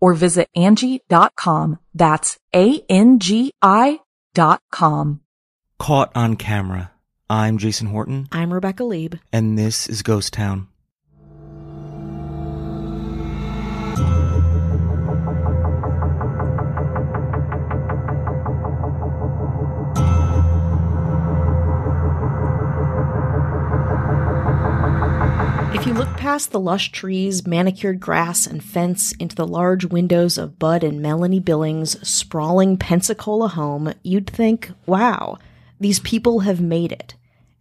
or visit Angie.com. That's A-N-G-I dot com. Caught on camera. I'm Jason Horton. I'm Rebecca Leib. And this is Ghost Town. Past the lush trees, manicured grass, and fence into the large windows of Bud and Melanie Billings' sprawling Pensacola home, you'd think, wow, these people have made it.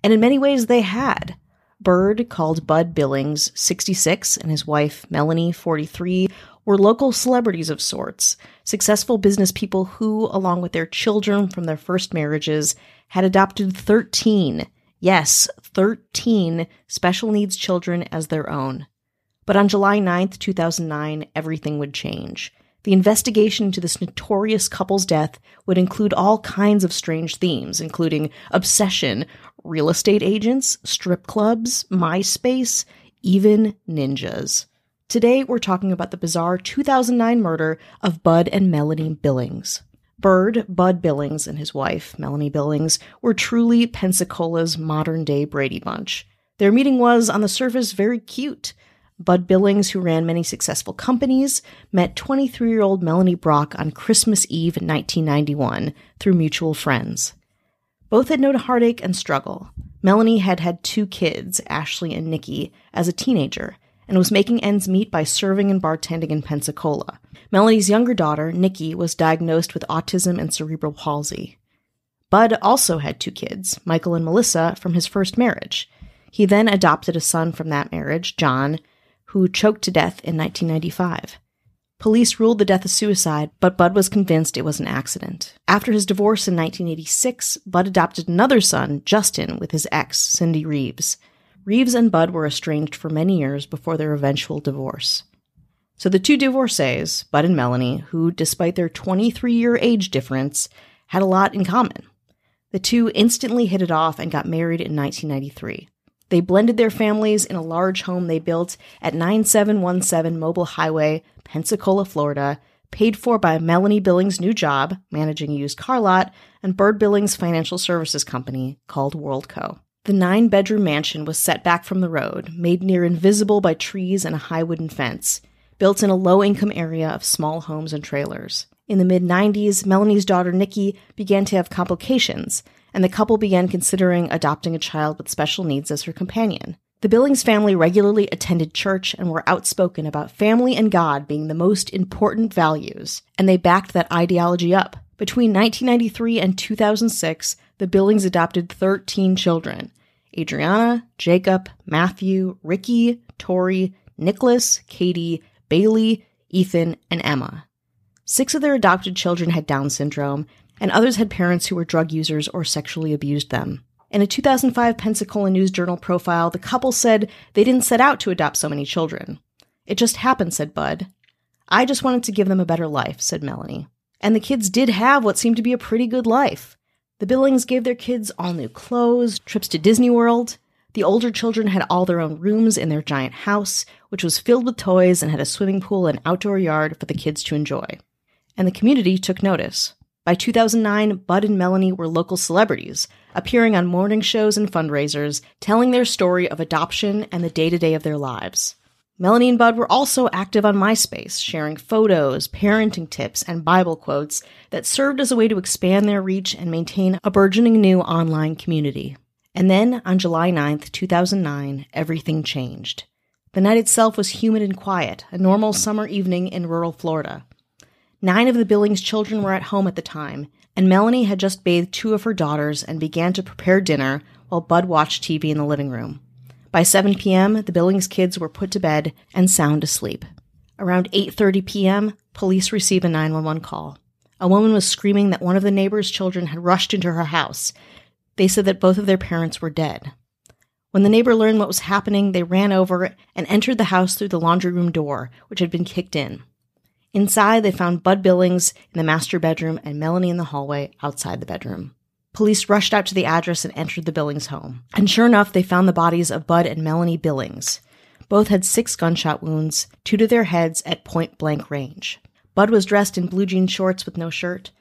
And in many ways, they had. Byrd, called Bud Billings, 66, and his wife, Melanie, 43, were local celebrities of sorts, successful business people who, along with their children from their first marriages, had adopted 13 Yes, 13 special needs children as their own. But on July 9th, 2009, everything would change. The investigation into this notorious couple's death would include all kinds of strange themes, including obsession, real estate agents, strip clubs, MySpace, even ninjas. Today, we're talking about the bizarre 2009 murder of Bud and Melanie Billings. Byrd, Bud Billings, and his wife, Melanie Billings, were truly Pensacola's modern day Brady Bunch. Their meeting was, on the surface, very cute. Bud Billings, who ran many successful companies, met 23 year old Melanie Brock on Christmas Eve in 1991 through mutual friends. Both had known heartache and struggle. Melanie had had two kids, Ashley and Nikki, as a teenager, and was making ends meet by serving and bartending in Pensacola. Melanie's younger daughter, Nikki, was diagnosed with autism and cerebral palsy. Bud also had two kids, Michael and Melissa, from his first marriage. He then adopted a son from that marriage, John, who choked to death in 1995. Police ruled the death a suicide, but Bud was convinced it was an accident. After his divorce in 1986, Bud adopted another son, Justin, with his ex, Cindy Reeves. Reeves and Bud were estranged for many years before their eventual divorce. So the two divorcees, Bud and Melanie, who, despite their 23 year age difference, had a lot in common. The two instantly hit it off and got married in 1993. They blended their families in a large home they built at 9717 Mobile Highway, Pensacola, Florida, paid for by Melanie Billings' new job, managing a used car lot, and Byrd Billings' financial services company called WorldCo. The nine bedroom mansion was set back from the road, made near invisible by trees and a high wooden fence built in a low income area of small homes and trailers. In the mid 90s, Melanie's daughter Nikki began to have complications, and the couple began considering adopting a child with special needs as her companion. The Billings family regularly attended church and were outspoken about family and God being the most important values, and they backed that ideology up. Between 1993 and 2006, the Billings adopted 13 children Adriana, Jacob, Matthew, Ricky, Tori, Nicholas, Katie, Bailey, Ethan, and Emma. Six of their adopted children had Down syndrome, and others had parents who were drug users or sexually abused them. In a 2005 Pensacola News Journal profile, the couple said they didn't set out to adopt so many children. It just happened, said Bud. I just wanted to give them a better life, said Melanie. And the kids did have what seemed to be a pretty good life. The Billings gave their kids all new clothes, trips to Disney World, the older children had all their own rooms in their giant house, which was filled with toys and had a swimming pool and outdoor yard for the kids to enjoy. And the community took notice. By 2009, Bud and Melanie were local celebrities, appearing on morning shows and fundraisers, telling their story of adoption and the day to day of their lives. Melanie and Bud were also active on MySpace, sharing photos, parenting tips, and Bible quotes that served as a way to expand their reach and maintain a burgeoning new online community. And then, on July 9th, 2009, everything changed. The night itself was humid and quiet, a normal summer evening in rural Florida. Nine of the Billings children were at home at the time, and Melanie had just bathed two of her daughters and began to prepare dinner while Bud watched TV in the living room. By 7 p.m., the Billings kids were put to bed and sound asleep. Around 8:30 p.m., police received a 911 call. A woman was screaming that one of the neighbor's children had rushed into her house. They said that both of their parents were dead. When the neighbor learned what was happening, they ran over and entered the house through the laundry room door, which had been kicked in. Inside, they found Bud Billings in the master bedroom and Melanie in the hallway outside the bedroom. Police rushed out to the address and entered the Billings home. And sure enough, they found the bodies of Bud and Melanie Billings. Both had six gunshot wounds, two to their heads at point blank range. Bud was dressed in blue jean shorts with no shirt.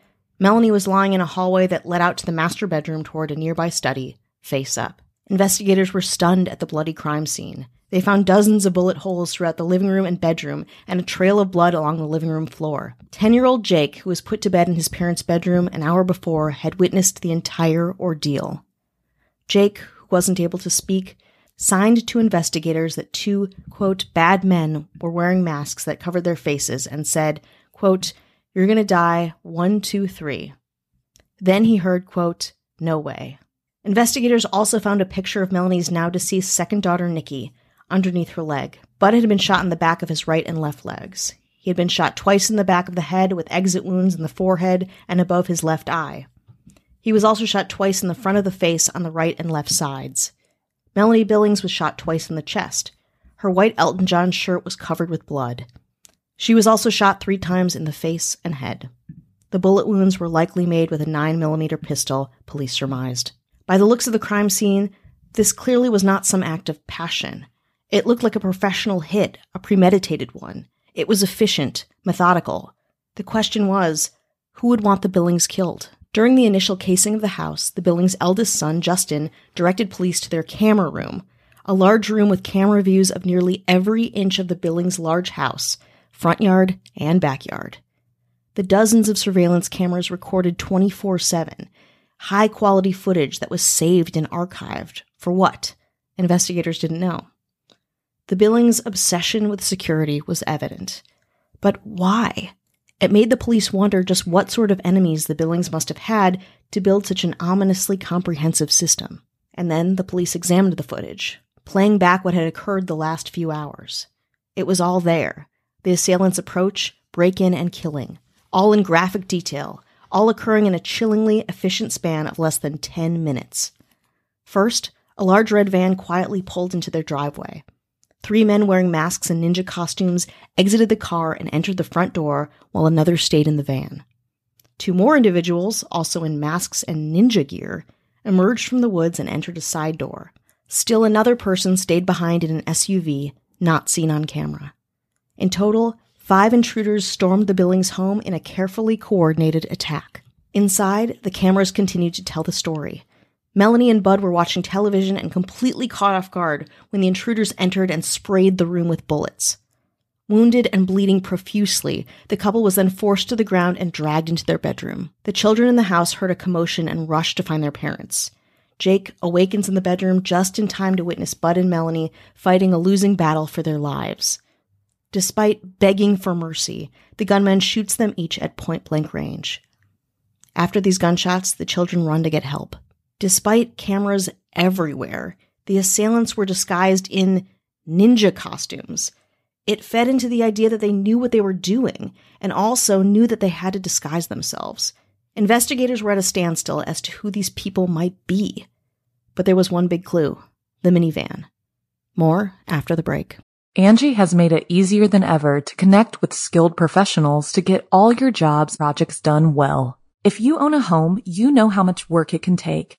Melanie was lying in a hallway that led out to the master bedroom toward a nearby study, face up. Investigators were stunned at the bloody crime scene. They found dozens of bullet holes throughout the living room and bedroom and a trail of blood along the living room floor. 10 year old Jake, who was put to bed in his parents' bedroom an hour before, had witnessed the entire ordeal. Jake, who wasn't able to speak, signed to investigators that two, quote, bad men were wearing masks that covered their faces and said, quote, You're gonna die, one, two, three. Then he heard, quote, No way. Investigators also found a picture of Melanie's now deceased second daughter, Nikki, underneath her leg. Bud had been shot in the back of his right and left legs. He had been shot twice in the back of the head with exit wounds in the forehead and above his left eye. He was also shot twice in the front of the face on the right and left sides. Melanie Billings was shot twice in the chest. Her white Elton John shirt was covered with blood. She was also shot three times in the face and head. The bullet wounds were likely made with a 9mm pistol, police surmised. By the looks of the crime scene, this clearly was not some act of passion. It looked like a professional hit, a premeditated one. It was efficient, methodical. The question was, who would want the Billings killed? During the initial casing of the house, the Billings' eldest son, Justin, directed police to their camera room, a large room with camera views of nearly every inch of the Billings' large house, front yard and backyard. The dozens of surveillance cameras recorded 24 7, high quality footage that was saved and archived. For what? Investigators didn't know. The Billings' obsession with security was evident. But why? It made the police wonder just what sort of enemies the Billings must have had to build such an ominously comprehensive system. And then the police examined the footage, playing back what had occurred the last few hours. It was all there the assailant's approach, break in, and killing, all in graphic detail, all occurring in a chillingly efficient span of less than 10 minutes. First, a large red van quietly pulled into their driveway. Three men wearing masks and ninja costumes exited the car and entered the front door while another stayed in the van. Two more individuals, also in masks and ninja gear, emerged from the woods and entered a side door. Still another person stayed behind in an SUV, not seen on camera. In total, five intruders stormed the Billings home in a carefully coordinated attack. Inside, the cameras continued to tell the story. Melanie and Bud were watching television and completely caught off guard when the intruders entered and sprayed the room with bullets. Wounded and bleeding profusely, the couple was then forced to the ground and dragged into their bedroom. The children in the house heard a commotion and rushed to find their parents. Jake awakens in the bedroom just in time to witness Bud and Melanie fighting a losing battle for their lives. Despite begging for mercy, the gunman shoots them each at point blank range. After these gunshots, the children run to get help. Despite cameras everywhere, the assailants were disguised in ninja costumes. It fed into the idea that they knew what they were doing and also knew that they had to disguise themselves. Investigators were at a standstill as to who these people might be. But there was one big clue the minivan. More after the break. Angie has made it easier than ever to connect with skilled professionals to get all your jobs projects done well. If you own a home, you know how much work it can take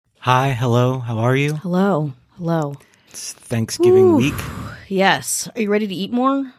Hi, hello, how are you? Hello. Hello. It's Thanksgiving week. Yes. Are you ready to eat more? Are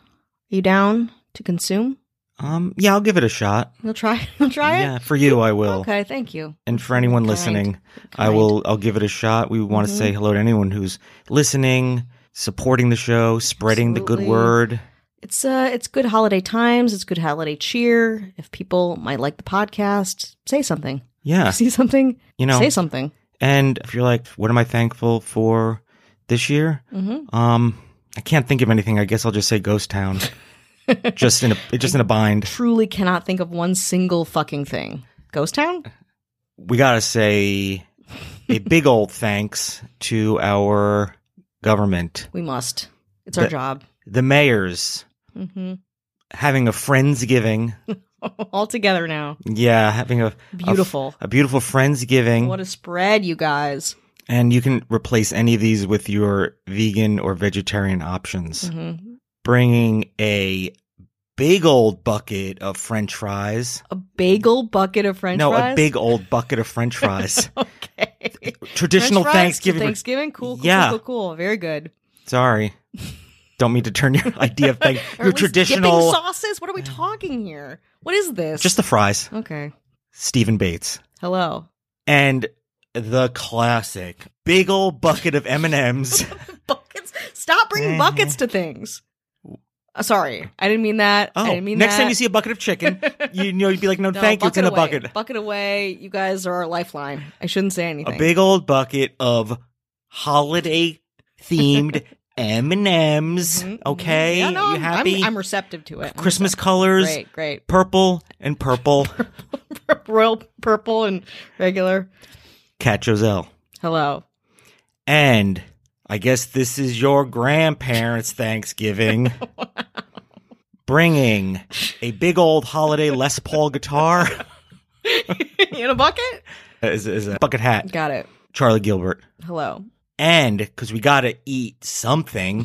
you down to consume? Um, yeah, I'll give it a shot. You'll try. You'll try it. Yeah, for you I will. Okay. Thank you. And for anyone Kind. listening, I will I'll give it a shot. We want to Mhm. say hello to anyone who's listening, supporting the show, spreading the good word. It's uh, it's good holiday times. It's good holiday cheer. If people might like the podcast, say something. Yeah. See something. You know, say something. And if you're like, what am I thankful for this year? Mm-hmm. Um, I can't think of anything. I guess I'll just say Ghost Town. just in a just in a bind. Truly cannot think of one single fucking thing. Ghost Town. We gotta say a big old thanks to our government, We must. It's our job. the mayors, hmm having a friendsgiving. All together now. Yeah, having a a- Beautiful. a, beautiful friendsgiving, What a spread, you guys. and you can replace any of these with your vegan or vegetarian options. hmm Bringing a big old bucket of French fries. A bagel bucket of French no, fries. No, a big old bucket of French fries. okay. Traditional fries Thanksgiving. Thanksgiving. Cool. Cool. Yeah. Cool, cool. Cool. Very good. Sorry. Don't mean to turn your idea of thing. Your traditional. sauces. What are we talking here? What is this? Just the fries. okay. Stephen Bates. Hello. And the classic big old bucket of M&Ms. buckets. Stop bringing Mhm. buckets to things. Uh, sorry, I didn't mean that. I Oh, didn't mean next that. time you see a bucket of chicken, you know you'd be like, "No, No, thank you, it's in a away. bucket." Bucket away. You guys are our lifeline. I shouldn't say anything. A big old bucket of holiday themed M&Ms, Mhm, mhm. okay? Yeah, no, you I'm- happy? I'm, I'm receptive to it. I'm Christmas receptive. colors, Great, great. purple and purple. Royal purple and regular. Cat Joselle. Hello. And I guess this is your grandparents' Thanksgiving. Bringing a big old holiday Les Paul guitar in a bucket? as a bucket hat. Got it. Charlie Gilbert. Hello. And because we got to eat something,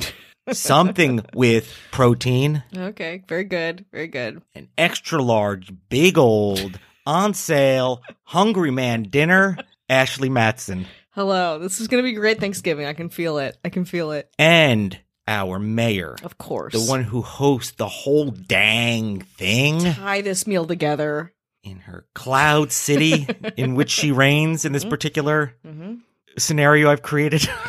something with protein, Okay. Very good. Very good. an extra large, big old, on sale, Hungry Man dinner, Ashley Matson. Hello. This is going to be great Thanksgiving. I can feel it. I can feel it. And our mayor, Of course. the one who hosts the whole dang thing tie this meal together. in her cloud city in which she reigns in this particular hmm scenario I've created.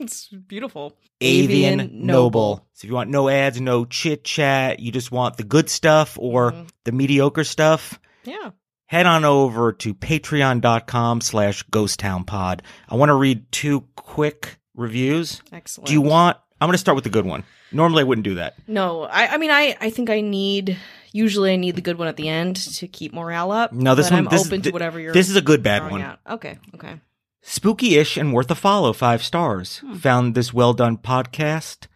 It's beautiful. Avian Noble. So if you want no ads, no chit chat, you just want the good stuff or Mhm. the mediocre stuff, Yeah. head on over to patreon.com slash ghosttownpod. I want to read two quick reviews. Excellent. Do you want, I'm going to start with the good one. Normally I wouldn't do that. No, I, I mean, I, I think I need. Usually, I need the good one at the end to keep morale up. No, this one- I'm this is- to whatever you're. This is a good bad one. out. Okay, okay. Spooky-ish and worth a follow, five stars. Found this well-done podcast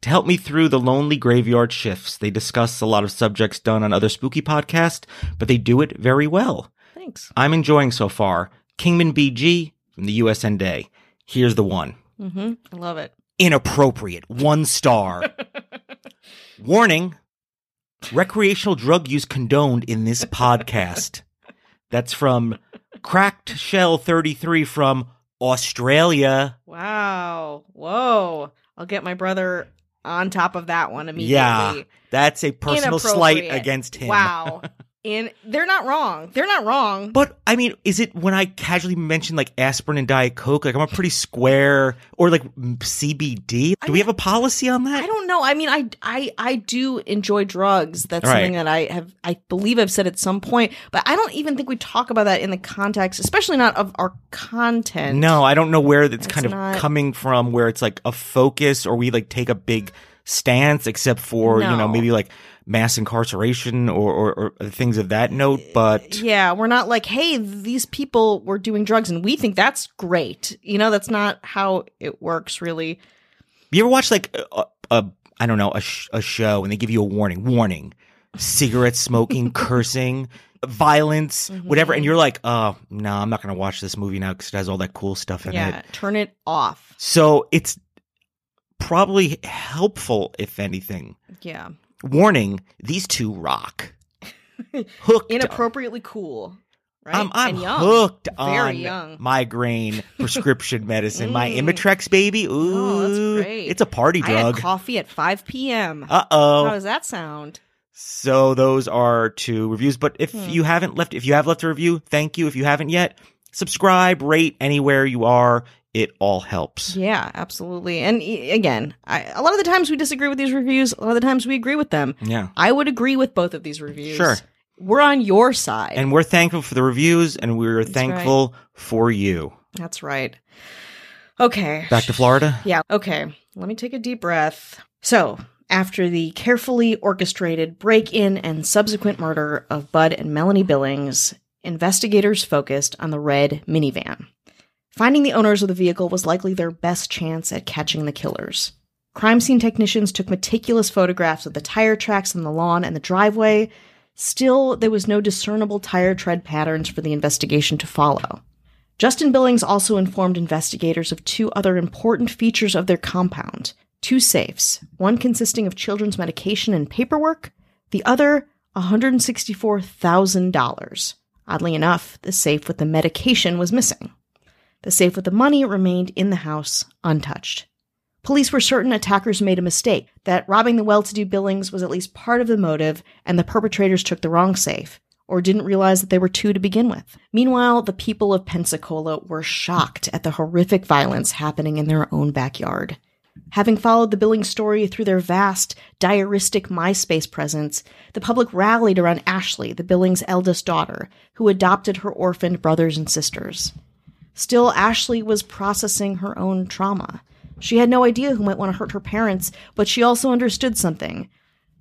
to help me through the lonely graveyard shifts. They discuss a lot of subjects done on other spooky podcasts, but they do it very well. Thanks. I'm enjoying so far. Kingman BG from the USN Day. Here's the one. Mm-hmm. I love it. Inappropriate. One star. Warning. Recreational drug use condoned in this podcast. That's from Cracked Shell 33 from Australia. Wow. Whoa. I'll get my brother on top of that one immediately. Yeah. That's a personal slight against him. Wow. And they're not wrong. They're not wrong. But I mean, is it when I casually mention like aspirin and Diet Coke, like I'm a pretty square or like CBD? Do we have a policy on that? I don't know. I mean, I I I do enjoy drugs. That's Right. something that I have. I believe I've said at some point, but I don't even think we talk about that in the context, especially not of our content. No, I don't know where that's It's kind of coming from, where it's like a focus or we like take a big stance, except for, you know, maybe like mass incarceration or, or, or things of that note. But Yeah, we're not like, hey, these people were doing drugs and we think that's great. You know, that's not how it works, really. you ever watch like a, a I don't know, a, sh- a show and they give you a warning, warning, cigarette smoking, cursing, violence, Mm-hmm. whatever. And you're like, oh, no, I'm not going to watch this movie now because it has all that cool stuff in Yeah, it. turn it off. So it's probably helpful, if anything. Yeah. Warning, these two rock. Hooked. Inappropriately cool. Right? I'm, I'm and young. hooked Very on young. migraine prescription medicine. My Mm. Imitrex baby. Ooh, Oh, that's great. it's a party I had drug. coffee at 5 p.m. Uh oh. How does that sound? So those are two reviews. But if Hmm. you haven't left, if you have left a review, thank you. If you haven't yet, subscribe, rate anywhere you are. It all helps. Yeah, absolutely. And again, I, a lot of the times we disagree with these reviews. A lot of the times we agree with them. Yeah. I would agree with both of these reviews. Sure. We're on your side. And we're thankful for the reviews and we're thankful for you. That's right. Okay. Back to Florida. Yeah. Okay. Let me take a deep breath. So, after the carefully orchestrated break in and subsequent murder of Bud and Melanie Billings, investigators focused on the red minivan. Finding the owners of the vehicle was likely their best chance at catching the killers. Crime scene technicians took meticulous photographs of the tire tracks on the lawn and the driveway. Still, there was no discernible tire tread patterns for the investigation to follow. Justin Billings also informed investigators of two other important features of their compound two safes, one consisting of children's medication and paperwork, the other $164,000. Oddly enough, the safe with the medication was missing. The safe with the money remained in the house untouched. Police were certain attackers made a mistake, that robbing the well to do Billings was at least part of the motive, and the perpetrators took the wrong safe, or didn't realize that there were two to begin with. Meanwhile, the people of Pensacola were shocked at the horrific violence happening in their own backyard. Having followed the Billings story through their vast, diaristic MySpace presence, the public rallied around Ashley, the Billings' eldest daughter, who adopted her orphaned brothers and sisters. Still, Ashley was processing her own trauma. She had no idea who might want to hurt her parents, but she also understood something.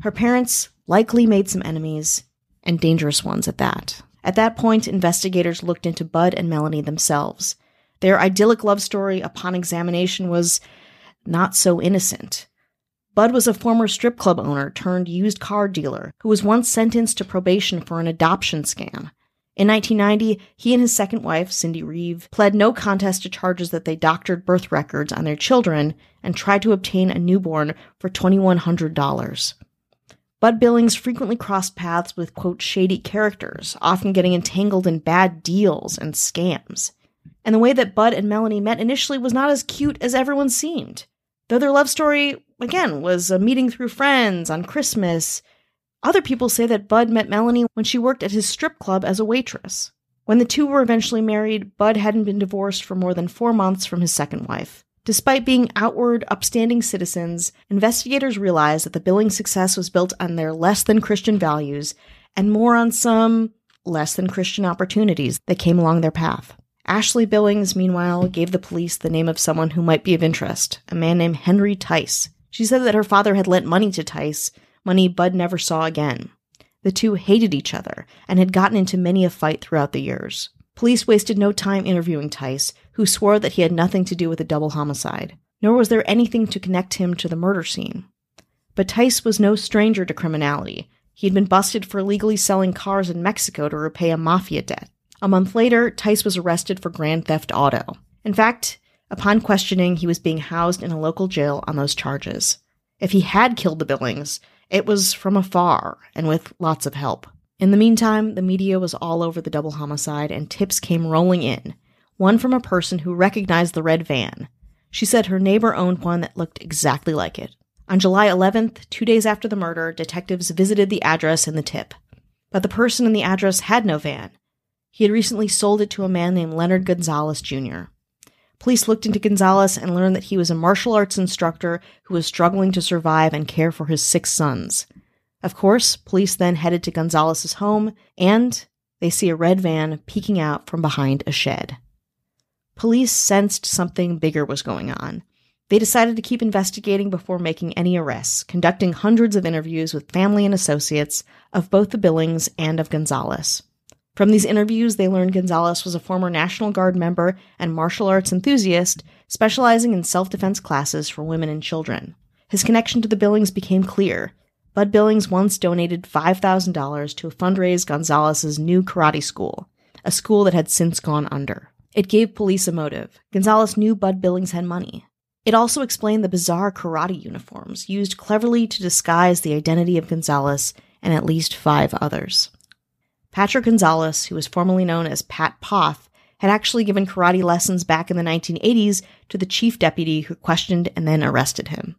Her parents likely made some enemies, and dangerous ones at that. At that point, investigators looked into Bud and Melanie themselves. Their idyllic love story, upon examination, was not so innocent. Bud was a former strip club owner turned used car dealer who was once sentenced to probation for an adoption scam. In 1990, he and his second wife, Cindy Reeve, pled no contest to charges that they doctored birth records on their children and tried to obtain a newborn for $2,100. Bud Billings frequently crossed paths with, quote, shady characters, often getting entangled in bad deals and scams. And the way that Bud and Melanie met initially was not as cute as everyone seemed. Though their love story, again, was a meeting through friends on Christmas, other people say that Bud met Melanie when she worked at his strip club as a waitress. When the two were eventually married, Bud hadn't been divorced for more than four months from his second wife. Despite being outward, upstanding citizens, investigators realized that the Billings' success was built on their less than Christian values and more on some less than Christian opportunities that came along their path. Ashley Billings, meanwhile, gave the police the name of someone who might be of interest, a man named Henry Tice. She said that her father had lent money to Tice, money Bud never saw again. The two hated each other and had gotten into many a fight throughout the years. Police wasted no time interviewing Tice, who swore that he had nothing to do with the double homicide, nor was there anything to connect him to the murder scene. But Tice was no stranger to criminality. He had been busted for illegally selling cars in Mexico to repay a mafia debt. A month later, Tice was arrested for grand theft auto. In fact, upon questioning, he was being housed in a local jail on those charges. If he had killed the Billings, it was from afar and with lots of help. In the meantime, the media was all over the double homicide and tips came rolling in. One from a person who recognized the red van. She said her neighbor owned one that looked exactly like it. On July 11th, two days after the murder, detectives visited the address in the tip. But the person in the address had no van. He had recently sold it to a man named Leonard Gonzalez Jr. Police looked into Gonzalez and learned that he was a martial arts instructor who was struggling to survive and care for his six sons. Of course, police then headed to Gonzalez's home and they see a red van peeking out from behind a shed. Police sensed something bigger was going on. They decided to keep investigating before making any arrests, conducting hundreds of interviews with family and associates of both the Billings and of Gonzalez. From these interviews, they learned Gonzalez was a former National Guard member and martial arts enthusiast, specializing in self defense classes for women and children. His connection to the Billings became clear. Bud Billings once donated $5,000 to fundraise Gonzalez's new karate school, a school that had since gone under. It gave police a motive. Gonzalez knew Bud Billings had money. It also explained the bizarre karate uniforms used cleverly to disguise the identity of Gonzalez and at least five others. Patrick Gonzalez, who was formerly known as Pat Poth, had actually given karate lessons back in the 1980s to the chief deputy who questioned and then arrested him.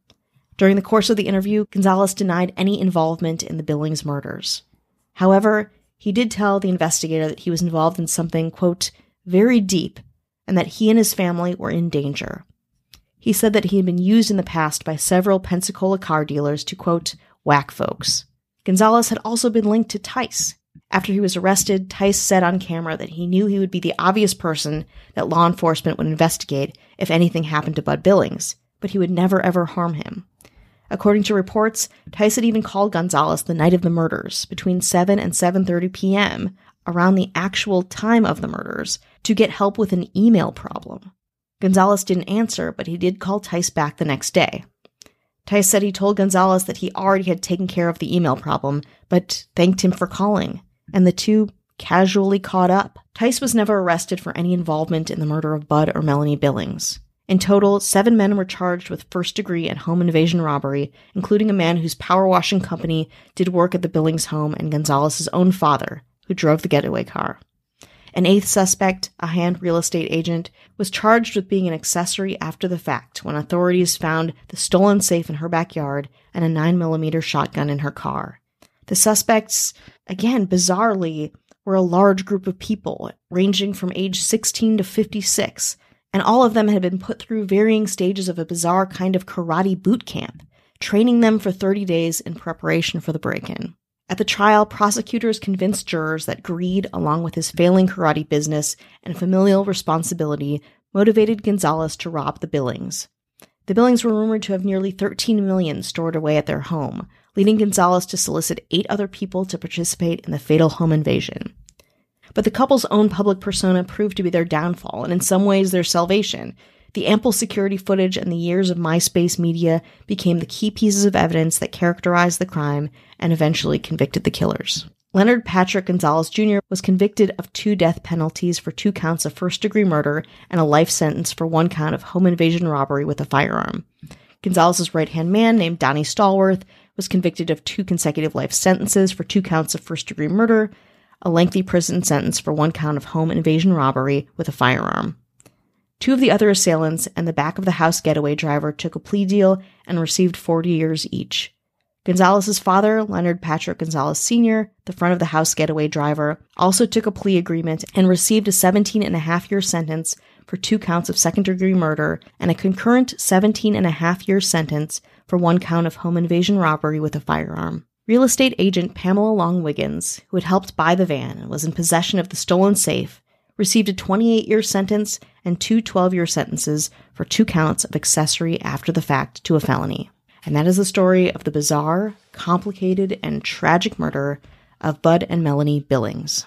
During the course of the interview, Gonzalez denied any involvement in the Billings murders. However, he did tell the investigator that he was involved in something, quote, very deep, and that he and his family were in danger. He said that he had been used in the past by several Pensacola car dealers to, quote, whack folks. Gonzalez had also been linked to Tice. After he was arrested, Tice said on camera that he knew he would be the obvious person that law enforcement would investigate if anything happened to Bud Billings, but he would never ever harm him. According to reports, Tice had even called Gonzalez the night of the murders, between 7 and 7:30 p.m., around the actual time of the murders, to get help with an email problem. Gonzalez didn't answer, but he did call Tice back the next day. Tice said he told Gonzalez that he already had taken care of the email problem, but thanked him for calling, and the two casually caught up. Tice was never arrested for any involvement in the murder of Bud or Melanie Billings. In total, seven men were charged with first degree and home invasion robbery, including a man whose power washing company did work at the Billings home and Gonzalez's own father, who drove the getaway car. An eighth suspect, a hand real estate agent, was charged with being an accessory after the fact when authorities found the stolen safe in her backyard and a 9mm shotgun in her car. The suspects, again, bizarrely, were a large group of people, ranging from age 16 to 56, and all of them had been put through varying stages of a bizarre kind of karate boot camp, training them for 30 days in preparation for the break in. At the trial, prosecutors convinced jurors that greed, along with his failing karate business and familial responsibility, motivated Gonzalez to rob the Billings. The Billings were rumored to have nearly 13 million stored away at their home, leading Gonzalez to solicit eight other people to participate in the fatal home invasion. But the couple's own public persona proved to be their downfall, and in some ways their salvation. The ample security footage and the years of MySpace media became the key pieces of evidence that characterized the crime and eventually convicted the killers. Leonard Patrick Gonzalez Jr. was convicted of two death penalties for two counts of first degree murder and a life sentence for one count of home invasion robbery with a firearm. Gonzalez's right hand man, named Donnie Stallworth, was convicted of two consecutive life sentences for two counts of first degree murder, a lengthy prison sentence for one count of home invasion robbery with a firearm. Two of the other assailants and the back of the house getaway driver took a plea deal and received 40 years each. Gonzalez's father, Leonard Patrick Gonzalez Sr., the front of the house getaway driver, also took a plea agreement and received a 17 and a half year sentence for two counts of second degree murder and a concurrent 17 and a half year sentence for one count of home invasion robbery with a firearm. Real estate agent Pamela Long Wiggins, who had helped buy the van and was in possession of the stolen safe, received a 28 year sentence and two 12 year sentences for two counts of accessory after the fact to a felony. And that is the story of the bizarre, complicated, and tragic murder of Bud and Melanie Billings.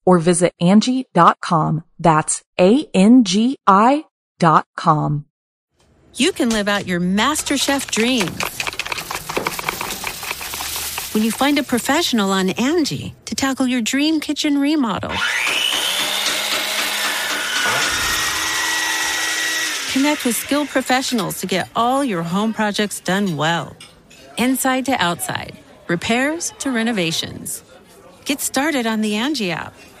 or visit Angie.com. That's A-N-G-I dot com. You can live out your MasterChef dream when you find a professional on Angie to tackle your dream kitchen remodel. Connect with skilled professionals to get all your home projects done well. Inside to outside, repairs to renovations. Get started on the Angie app